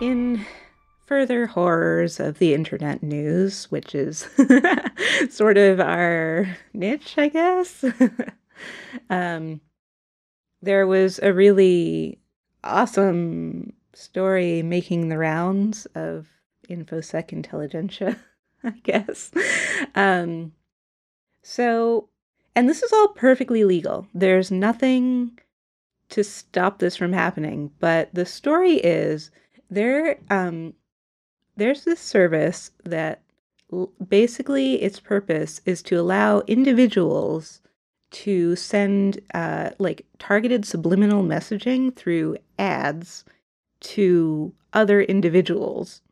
In further horrors of the internet news, which is sort of our niche, I guess, um, there was a really awesome story making the rounds of InfoSec Intelligentsia, I guess. Um, so, and this is all perfectly legal. There's nothing to stop this from happening, but the story is there um there's this service that basically its purpose is to allow individuals to send uh, like targeted subliminal messaging through ads to other individuals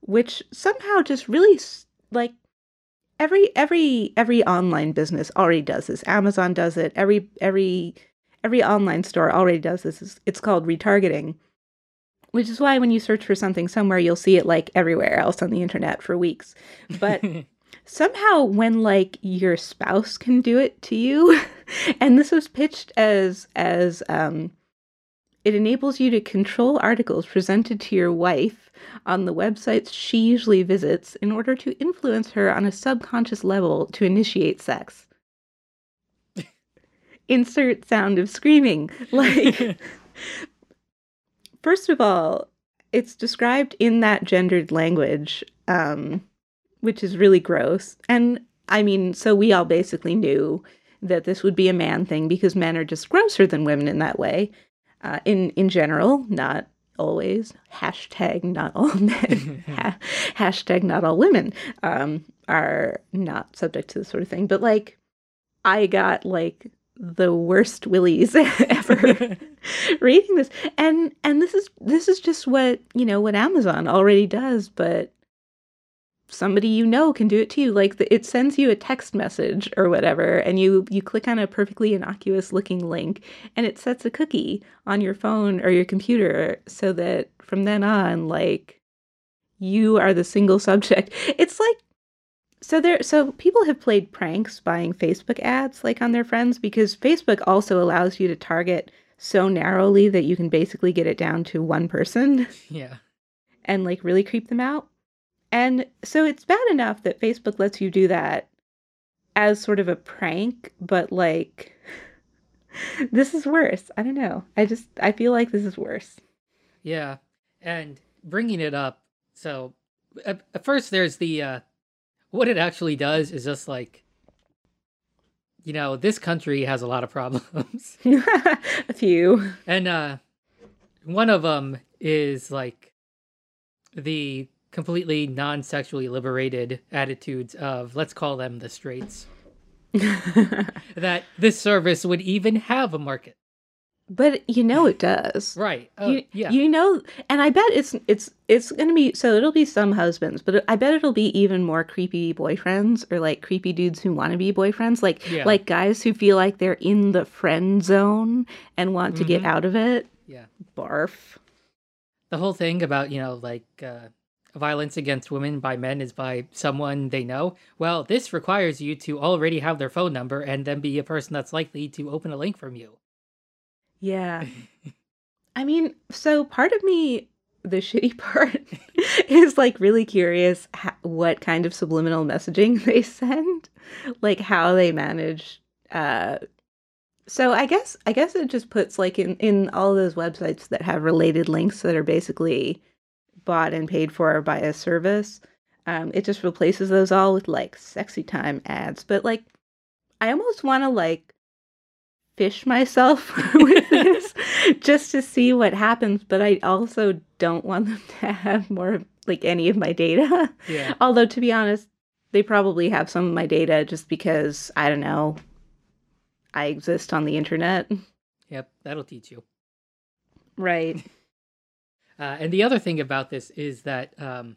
which somehow just really like every every every online business already does this. Amazon does it. Every every every online store already does this. It's called retargeting which is why when you search for something somewhere you'll see it like everywhere else on the internet for weeks. But somehow when like your spouse can do it to you and this was pitched as as um it enables you to control articles presented to your wife on the websites she usually visits in order to influence her on a subconscious level to initiate sex. Insert sound of screaming like first of all it's described in that gendered language um which is really gross. And I mean, so we all basically knew that this would be a man thing because men are just grosser than women in that way. Uh, in in general, not always. Hashtag not all men. ha- hashtag not all women um, are not subject to this sort of thing. But like, I got like the worst willies ever. Reading this, and and this is this is just what you know what Amazon already does, but somebody you know can do it to you like the, it sends you a text message or whatever and you you click on a perfectly innocuous looking link and it sets a cookie on your phone or your computer so that from then on like you are the single subject. It's like so there so people have played pranks buying facebook ads like on their friends because facebook also allows you to target so narrowly that you can basically get it down to one person yeah. and like really creep them out. And so it's bad enough that Facebook lets you do that as sort of a prank, but like this is worse. I don't know. I just I feel like this is worse. Yeah. And bringing it up, so at, first there's the uh what it actually does is just like you know, this country has a lot of problems. a few. and uh one of them is like the completely non-sexually liberated attitudes of let's call them the straights that this service would even have a market. But you know it does. Right. Oh, you, yeah. you know and i bet it's it's it's gonna be so it'll be some husbands but i bet it'll be even more creepy boyfriends or like creepy dudes who want to be boyfriends like Yeah. like guys who feel like they're in the friend zone and want to get Mhm. out of it yeah. barf the whole thing about you know like uh, violence against women by men is by someone they know well this requires you to already have their phone number and then be a person that's likely to open a link from you yeah. I mean so part of me the shitty part is like really curious what kind of subliminal messaging they send like how they manage uh so i guess i guess it just puts like in in all those websites that have related links that are basically bought and paid for by a service um it just replaces those all with like sexy time ads but like i almost want to like fish myself with this just to see what happens but i also don't want them to have more like any of my data. Yeah. Although to be honest they probably have some of my data just because i don't know i exist on the internet. Yep that'll teach you. Right. Uh, and the other thing about this is that um,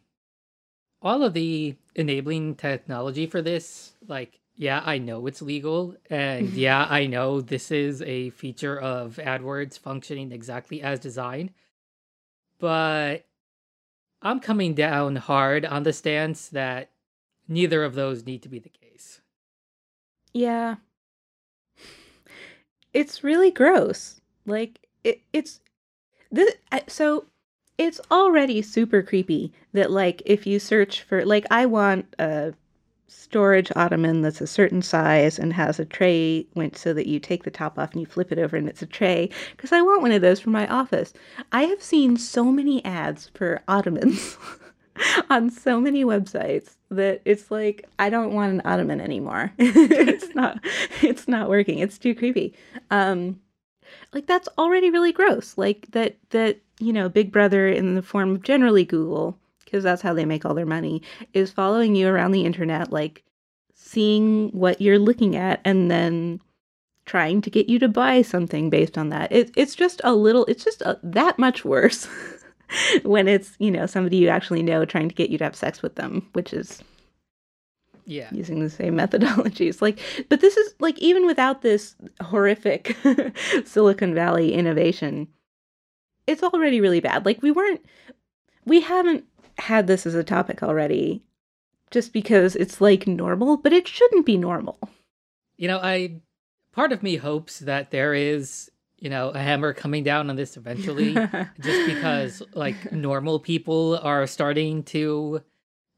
all of the enabling technology for this like yeah i know it's legal and yeah i know this is a feature of adwords functioning exactly as designed but i'm coming down hard on the stance that neither of those need to be the case. Yeah. It's really gross. Like it, it's this so it's already super creepy that like if you search for like I want a storage ottoman that's a certain size and has a tray went so that you take the top off and you flip it over and it's a tray because I want one of those for my office. I have seen so many ads for ottomans on so many websites that it's like I don't want an ottoman anymore. it's not it's not working. It's too creepy. Um like that's already really gross. Like that that, you know, Big Brother in the form of generally Google because that's how they make all their money, is following you around the internet, like seeing what you're looking at and then trying to get you to buy something based on that. It, it's just a little, it's just a, that much worse when it's, you know, somebody you actually know trying to get you to have sex with them, which is yeah. using the same methodologies. Like but this is like even without this horrific silicon valley innovation it's already really bad. Like we weren't we haven't had this as a topic already just because it's like normal, but it shouldn't be normal. You know, I part of me hopes that there is, you know, a hammer coming down on this eventually just because like normal people are starting to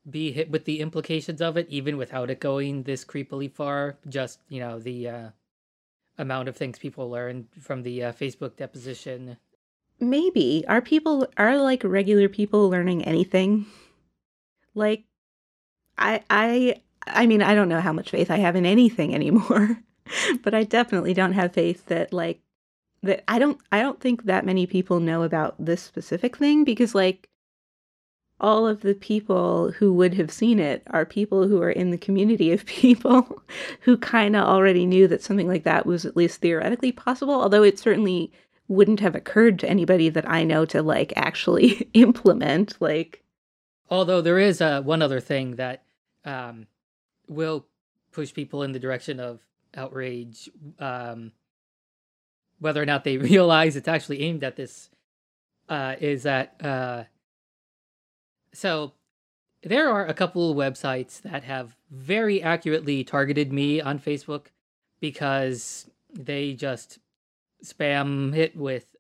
be hit with the implications of it even without it going this creepily far just, you know, the uh amount of things people learned from the uh, Facebook deposition maybe. Are people are like regular people learning anything? Like i i i mean i don't know how much faith i have in anything anymore but i definitely don't have faith that like that i don't i don't think that many people know about this specific thing because like all of the people who would have seen it are people who are in the community of people who kind of already knew that something like that was at least theoretically possible although it certainly wouldn't have occurred to anybody that I know to like actually implement. Like, although there is uh, one other thing that um, will push people in the direction of outrage, um, whether or not they realize it's actually aimed at this, uh, is that uh, so there are a couple of websites that have very accurately targeted me on Facebook because they just spam it with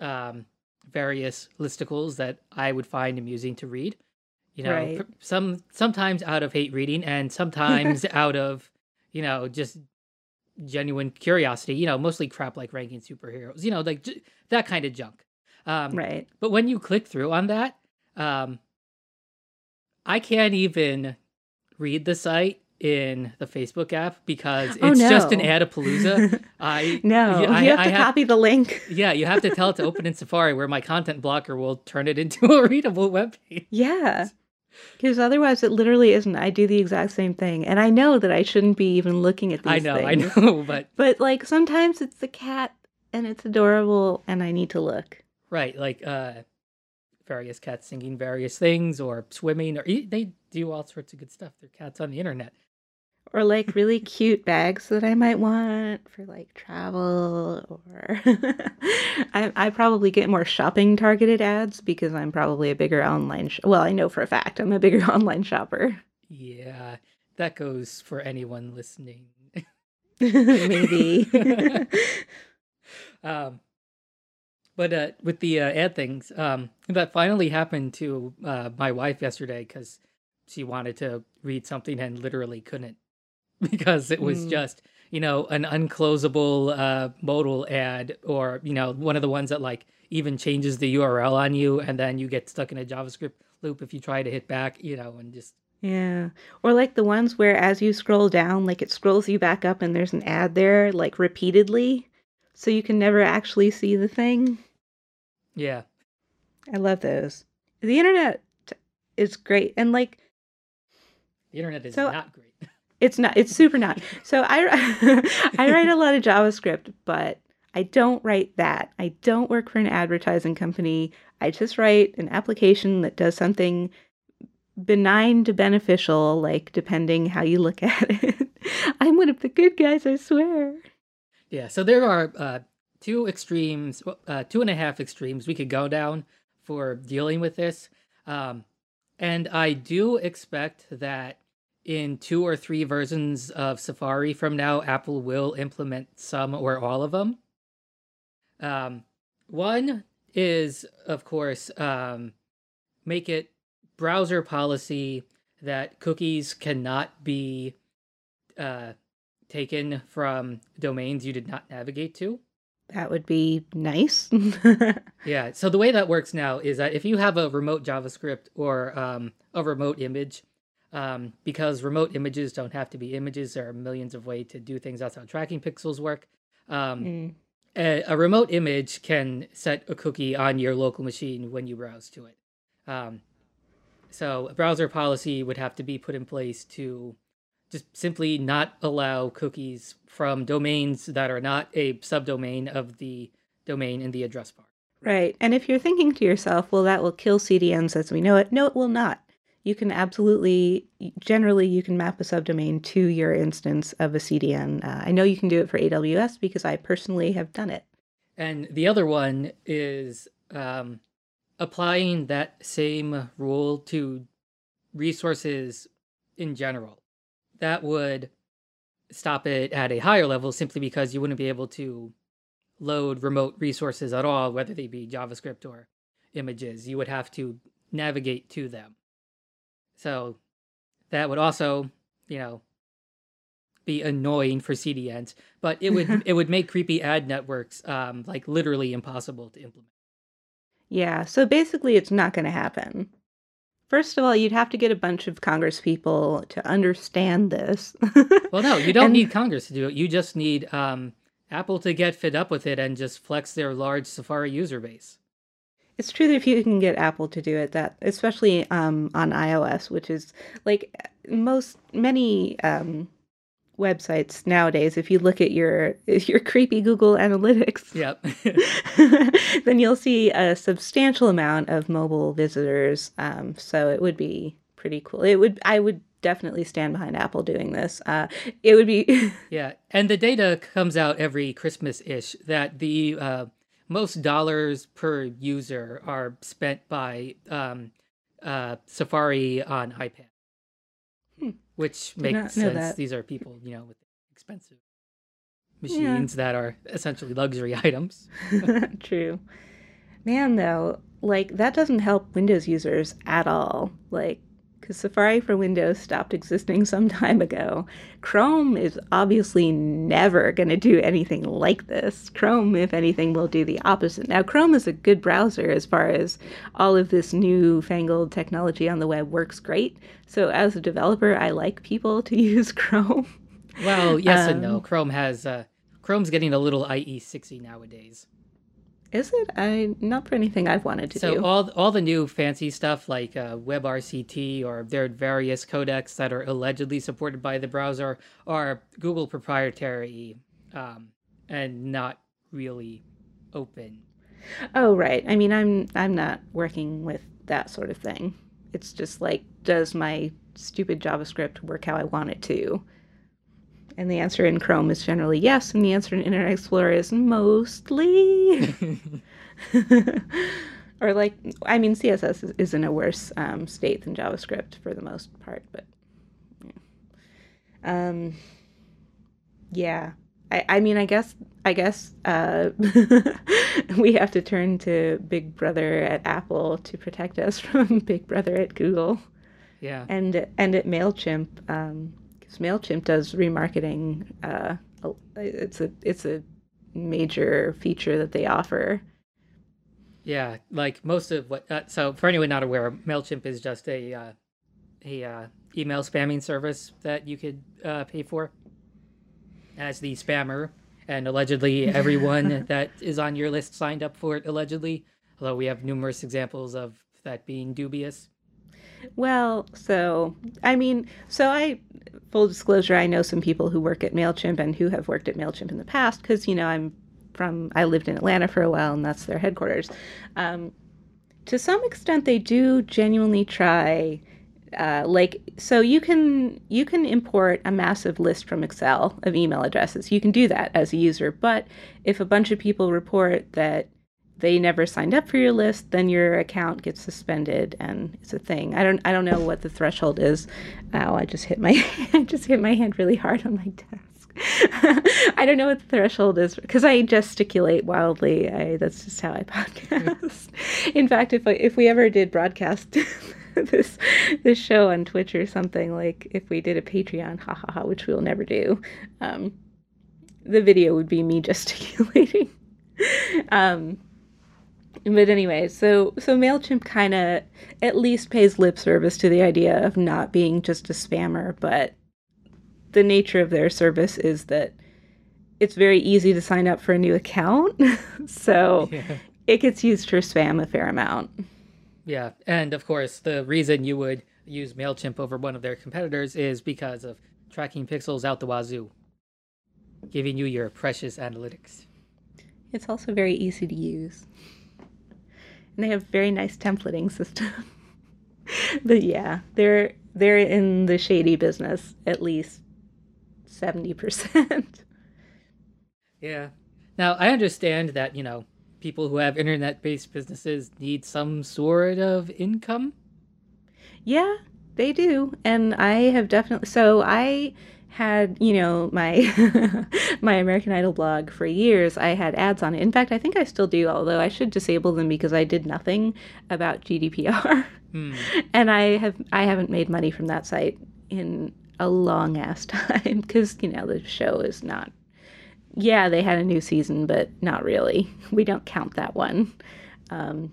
um, various listicles that I would find amusing to read. You know, right. some sometimes out of hate reading and sometimes out of you know just genuine curiosity. You know, mostly crap like ranking superheroes. You know, like j- that kind of junk. Um, right. But when you click through on that, um, I can't even read the site in the Facebook app because oh, it's oh, no. just an Adapalooza. I no, you, I, have to I copy the link. yeah, you have to tell it to open in Safari, where my content blocker will turn it into a readable web page. Yeah, because otherwise it literally isn't. I do the exact same thing, and I know that I shouldn't be even looking at these. I know, things, I know, but but like sometimes it's the cat and it's adorable, and I need to look. Right, like uh various cats singing various things or swimming, or they do all sorts of good stuff. They're cats on the internet or like really cute bags that I might want for like travel or I, I probably get more shopping targeted ads because I'm probably a bigger online sh- well I know for a fact I'm a bigger online shopper. Yeah that goes for anyone listening. Maybe. Um but uh, with the uh, ad things um that finally happened to uh, my wife yesterday because she wanted to read something and literally couldn't because it was mm. just you know an unclosable uh, modal ad or you know one of the ones that like even changes the URL on you and then you get stuck in a JavaScript loop if you try to hit back you know and just yeah. Or like the ones where as you scroll down like it scrolls you back up and there's an ad there like repeatedly so you can never actually see the thing. Yeah. I love those. The internet is great and like the internet is so, not great it's not. It's super not. So I I write a lot of JavaScript, but I don't write that. I don't work for an advertising company. I just write an application that does something benign to beneficial, like depending how you look at it. I'm one of the good guys, I swear. Yeah. So there are uh, two extremes, uh, two and a half extremes we could go down for dealing with this. Um, and I do expect that in two or three versions of Safari from now, Apple will implement some or all of them. Um, one is, of course, um, make it browser policy that cookies cannot be uh, taken from domains you did not navigate to. That would be nice. yeah. So the way that works now is that if you have a remote JavaScript or um, a remote image, um, because remote images don't have to be images, there are millions of ways to do things. That's how tracking pixels work. Um, mm. a, a, remote image can set a cookie on your local machine when you browse to it. Um, so a browser policy would have to be put in place to just simply not allow cookies from domains that are not a subdomain of the domain in the address bar. Right. And if you're thinking to yourself, well, that will kill CDNs as we know it, no, it will not. You can absolutely, generally, you can map a subdomain to your instance of a CDN. Uh, I know you can do it for AWS because I personally have done it. And the other one is um, applying that same rule to resources in general that would stop it at a higher level simply because you wouldn't be able to load remote resources at all, whether they be JavaScript or images. You would have to navigate to them. So that would also, you know, be annoying for CDNs, but it would it would make creepy ad networks um, like literally impossible to implement. Yeah, so basically it's not going to happen. First of all, you'd have to get a bunch of Congress people to understand this. well, no, you don't and... need Congress to do it. You just need um, Apple to get fed up with it and just flex their large Safari user base. It's true that if you can get Apple to do it, that especially um, on iOS, which is like most many um, websites nowadays if you look at your your creepy google analytics yep. then you'll see a substantial amount of mobile visitors um, so it would be pretty cool. It would i would definitely stand behind apple doing this. Uh, it would be yeah and the data comes out every christmas-ish that the uh, most dollars per user are spent by um, uh, safari on ipad hmm which makes sense. These are people, you know, with expensive machines yeah. that are essentially luxury items. True. Man, though, like that doesn't help Windows users at all. Like because Safari for Windows stopped existing some time ago. Chrome is obviously never going to do anything like this. Chrome, if anything, will do the opposite. Now, Chrome is a good browser as far as all of this new fangled technology on the web works great. So, as a developer, I like people to use Chrome. Well, yes um, and no. Um, Chrome has uh, Chrome's getting a little IE6y nowadays. Is it? I not for anything I've wanted to so do. So all all the new fancy stuff like uh, WebRTC or their various codecs that are allegedly supported by the browser are Google proprietary um, and not really open. Oh right. I mean, I'm I'm not working with that sort of thing. It's just like, does my stupid JavaScript work how I want it to? And the answer in Chrome is generally yes, and the answer in Internet Explorer is mostly. or like, I mean, CSS is, is in a worse um, state than JavaScript for the most part, but yeah. Um, yeah. I, I mean, I guess I guess uh, we have to turn to Big Brother at Apple to protect us from Big Brother at Google. Yeah. And and at Mailchimp. Um, Mailchimp does remarketing. Uh, it's a it's a major feature that they offer. Yeah, like most of what. Uh, so for anyone not aware, Mailchimp is just a uh, a uh, email spamming service that you could uh, pay for as the spammer, and allegedly everyone that is on your list signed up for it. Allegedly, although we have numerous examples of that being dubious. Well, so I mean, so I full disclosure, I know some people who work at Mailchimp and who have worked at Mailchimp in the past because you know I'm from I lived in Atlanta for a while and that's their headquarters. Um, to some extent, they do genuinely try. Uh, like so you can you can import a massive list from excel of email addresses you can do that as a user but if a bunch of people report that they never signed up for your list, then your account gets suspended and it's a thing. I don't I don't know what the threshold is. Oh, I just hit my I just hit my hand really hard on my desk. I don't know what the threshold is because I gesticulate wildly. I, that's just how I podcast. In fact, if if we ever did broadcast this this show on Twitch or something, like if we did a Patreon, ha ha ha, which we will never do, um, the video would be me gesticulating. um, but anyway, so so Mailchimp kind of at least pays lip service to the idea of not being just a spammer, but the nature of their service is that it's very easy to sign up for a new account. so yeah. it gets used for spam a fair amount. Yeah. And of course, the reason you would use MailChimp over one of their competitors is because of tracking pixels out the wazoo, giving you your precious analytics. It's also very easy to use. And they have very nice templating system. but yeah, they're they're in the shady business at least 70%. Yeah. Now, I understand that, you know, people who have internet based businesses need some sort of income. Yeah, they do. And I have definitely. So I had you know my my American Idol blog for years. I had ads on it. In fact, I think I still do, although I should disable them because I did nothing about GDPR. Hmm. And I have I haven't made money from that site in a long ass time because you know the show is not yeah they had a new season but not really we don't count that one um,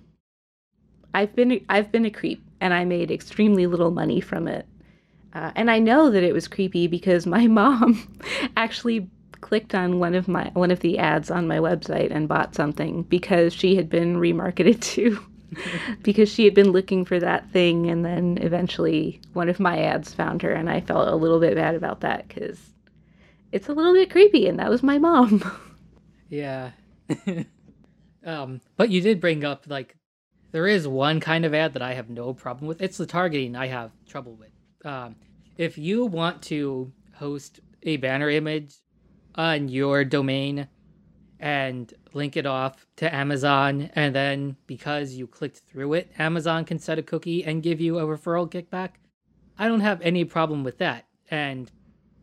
i've been i've been a creep and i made extremely little money from it uh, and i know that it was creepy because my mom actually clicked on one of my one of the ads on my website and bought something because she had been remarketed to because she had been looking for that thing and then eventually one of my ads found her and I felt a little bit bad about that cuz it's a little bit creepy and that was my mom. yeah. um but you did bring up like there is one kind of ad that I have no problem with. It's the targeting I have trouble with. Um if you want to host a banner image on your domain and link it off to Amazon. And then because you clicked through it, Amazon can set a cookie and give you a referral kickback. I don't have any problem with that. And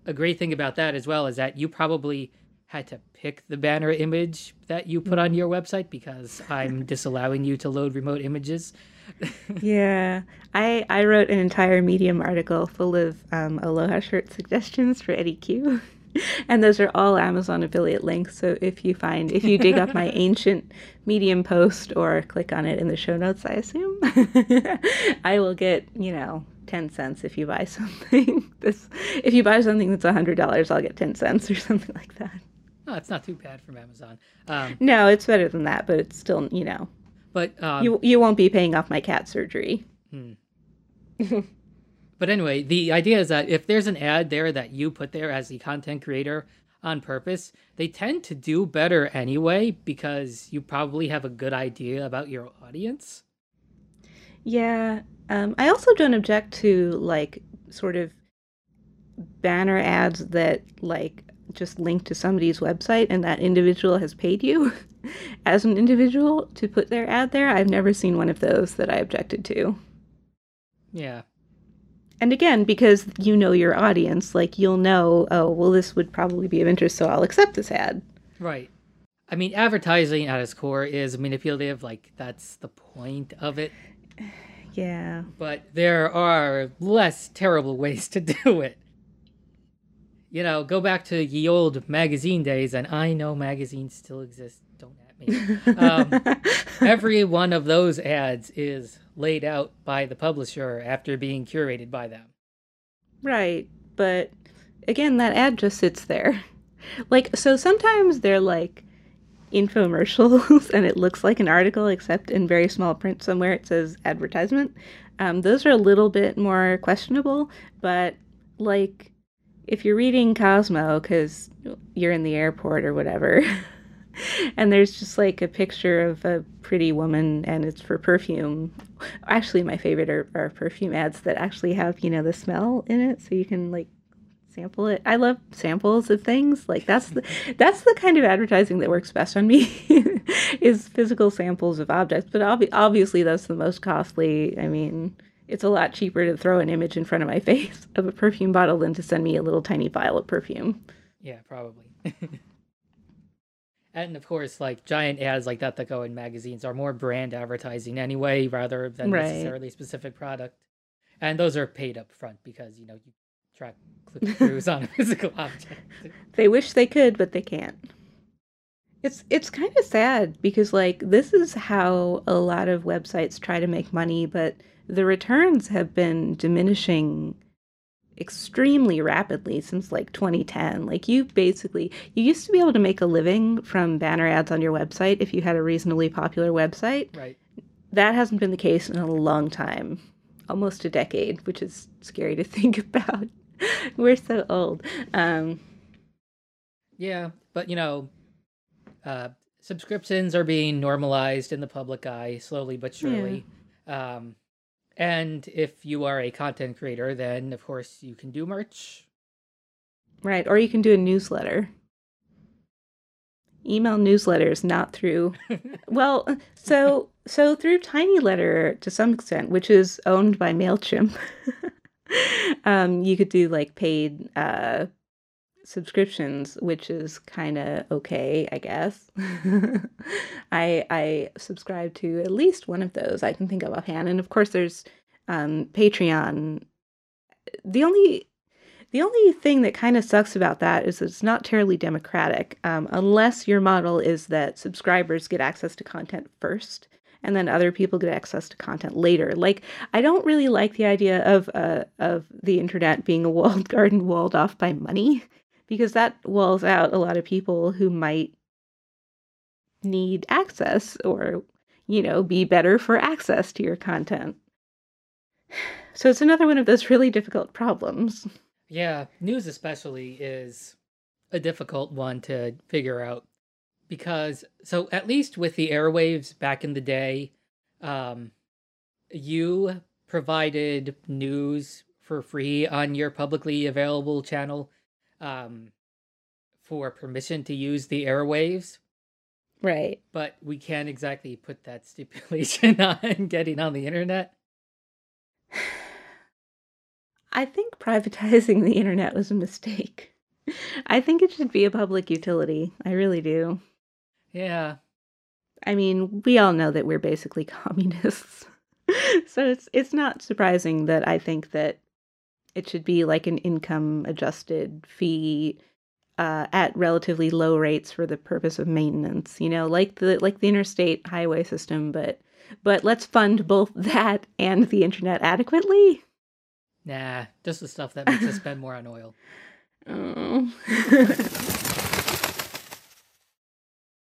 a great thing about that as well is that you probably had to pick the banner image that you put on your website because I'm disallowing you to load remote images. Yeah, I I wrote an entire Medium article full of um, Aloha shirt suggestions for Eddy Cue. and those are all Amazon affiliate links. So if you find, if you dig up my ancient Medium post or click on it in the show notes, I assume, I will get, you know, 10 cents if you buy something. this, if you buy something that's $100, I'll get 10 cents or something like that. Oh, it's not too bad from Amazon. Um, no, it's better than that, but it's still, you know. But um, you you won't be paying off my cat surgery. Hmm. But anyway, the idea is that if there's an ad there that you put there as the content creator on purpose, they tend to do better anyway because you probably have a good idea about your audience. Yeah. Um, I also don't object to like sort of banner ads that like just link to somebody's website and that individual has paid you as an individual to put their ad there. I've never seen one of those that I objected to. Yeah. And again because you know your audience like you'll know oh well this would probably be of interest so i'll accept this ad. Right. I mean advertising at its core is manipulative like that's the point of it. Yeah. But there are less terrible ways to do it. You know go back to ye old magazine days and i know magazines still exist me um, every one of those ads is laid out by the publisher after being curated by them. Right. But again, that ad just sits there. Like, so sometimes they're like infomercials and it looks like an article, except in very small print somewhere it says advertisement. Um, those are a little bit more questionable, but like if you're reading Cosmo because you're in the airport or whatever. and there's just like a picture of a pretty woman and it's for perfume. Actually my favorite are, are perfume ads that actually have you know the smell in it so you can like sample it. I love samples of things. Like that's the that's the kind of advertising that works best on me is physical samples of objects but ob- obviously that's the most costly. I mean it's a lot cheaper to throw an image in front of my face of a perfume bottle than to send me a little tiny vial of perfume. Yeah, probably. And of course, like giant ads like that that go in magazines are more brand advertising anyway, rather than Right. necessarily specific product. And those are paid up front because you know you track click throughs on a physical object. They wish they could, but they can't. It's it's kind of sad because like this is how a lot of websites try to make money, but the returns have been diminishing extremely rapidly since like 2010. Like you basically you used to be able to make a living from banner ads on your website if you had a reasonably popular website. Right. That hasn't been the case in a long time. Almost a decade, which is scary to think about. We're so old. Um Yeah, but you know, uh, subscriptions are being normalized in the public eye slowly but surely. Um, and if you are a content creator, then of course you can do merch. Right, or you can do a newsletter. Email newsletters, not through. Well, so so through Tiny Letter to some extent, which is owned by Mailchimp. um, you could do like paid uh, subscriptions, which is kind of okay, I guess. I I subscribe to at least one of those I can think of offhand, and of course there's um, Patreon. The only the only thing that kind of sucks about that is it's not terribly democratic, um, unless your model is that subscribers get access to content first and then other people get access to content later. Like, I don't really like the idea of uh, of the internet being a walled garden walled off by money, because that walls out a lot of people who might need access or, you know, be better for access to your content. So it's another one of those really difficult problems. Yeah, news especially is a difficult one to figure out because so at least with the airwaves back in the day, um, you provided news for free on your publicly available channel um, for permission to use the airwaves, Right. but we can't exactly put that stipulation on getting on the internet. I think privatizing the internet was a mistake. I think it should be a public utility. I really do. Yeah, I mean, we all know that we're basically communists. so it's it's not surprising that I think that it should be like an income adjusted fee uh, at relatively low rates for the purpose of maintenance, you know, like the like the interstate highway system, but but let's fund both that and the internet adequately. nah, just the stuff that makes us spend more on oil. Oh.